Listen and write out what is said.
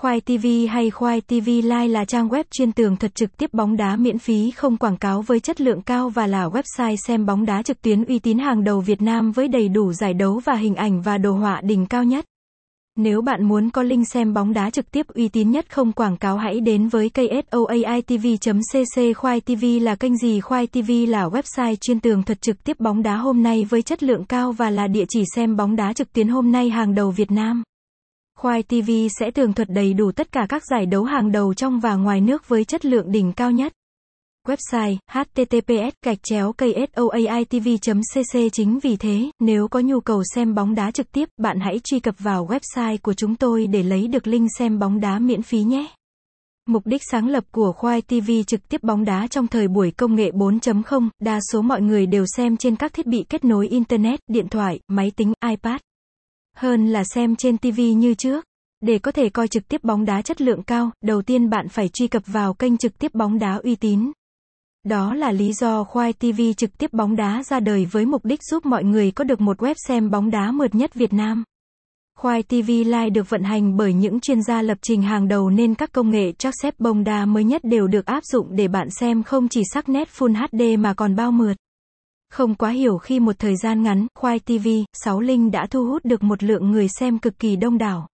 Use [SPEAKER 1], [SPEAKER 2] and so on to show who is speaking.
[SPEAKER 1] Khoai TV hay Khoai TV Live là trang web chuyên tường thuật trực tiếp bóng đá miễn phí, không quảng cáo với chất lượng cao và là website xem bóng đá trực tuyến uy tín hàng đầu Việt Nam với đầy đủ giải đấu và hình ảnh và đồ họa đỉnh cao nhất. Nếu bạn muốn có link xem bóng đá trực tiếp uy tín nhất không quảng cáo hãy đến với ksoaitv.cc Khoai TV là kênh gì Khoai TV là website chuyên tường thuật trực tiếp bóng đá hôm nay với chất lượng cao và là địa chỉ xem bóng đá trực tuyến hôm nay hàng đầu Việt Nam. Khoai TV sẽ tường thuật đầy đủ tất cả các giải đấu hàng đầu trong và ngoài nước với chất lượng đỉnh cao nhất. Website https gạch chéo ksoaitv.cc chính vì thế, nếu có nhu cầu xem bóng đá trực tiếp, bạn hãy truy cập vào website của chúng tôi để lấy được link xem bóng đá miễn phí nhé. Mục đích sáng lập của Khoai TV trực tiếp bóng đá trong thời buổi công nghệ 4.0, đa số mọi người đều xem trên các thiết bị kết nối Internet, điện thoại, máy tính, iPad. Hơn là xem trên TV như trước. Để có thể coi trực tiếp bóng đá chất lượng cao, đầu tiên bạn phải truy cập vào kênh trực tiếp bóng đá uy tín. Đó là lý do Khoai TV trực tiếp bóng đá ra đời với mục đích giúp mọi người có được một web xem bóng đá mượt nhất Việt Nam. Khoai TV Live được vận hành bởi những chuyên gia lập trình hàng đầu nên các công nghệ chắc xếp bóng đá mới nhất đều được áp dụng để bạn xem không chỉ sắc nét Full HD mà còn bao mượt. Không quá hiểu khi một thời gian ngắn, Khoai TV, 6 Linh đã thu hút được một lượng người xem cực kỳ đông đảo.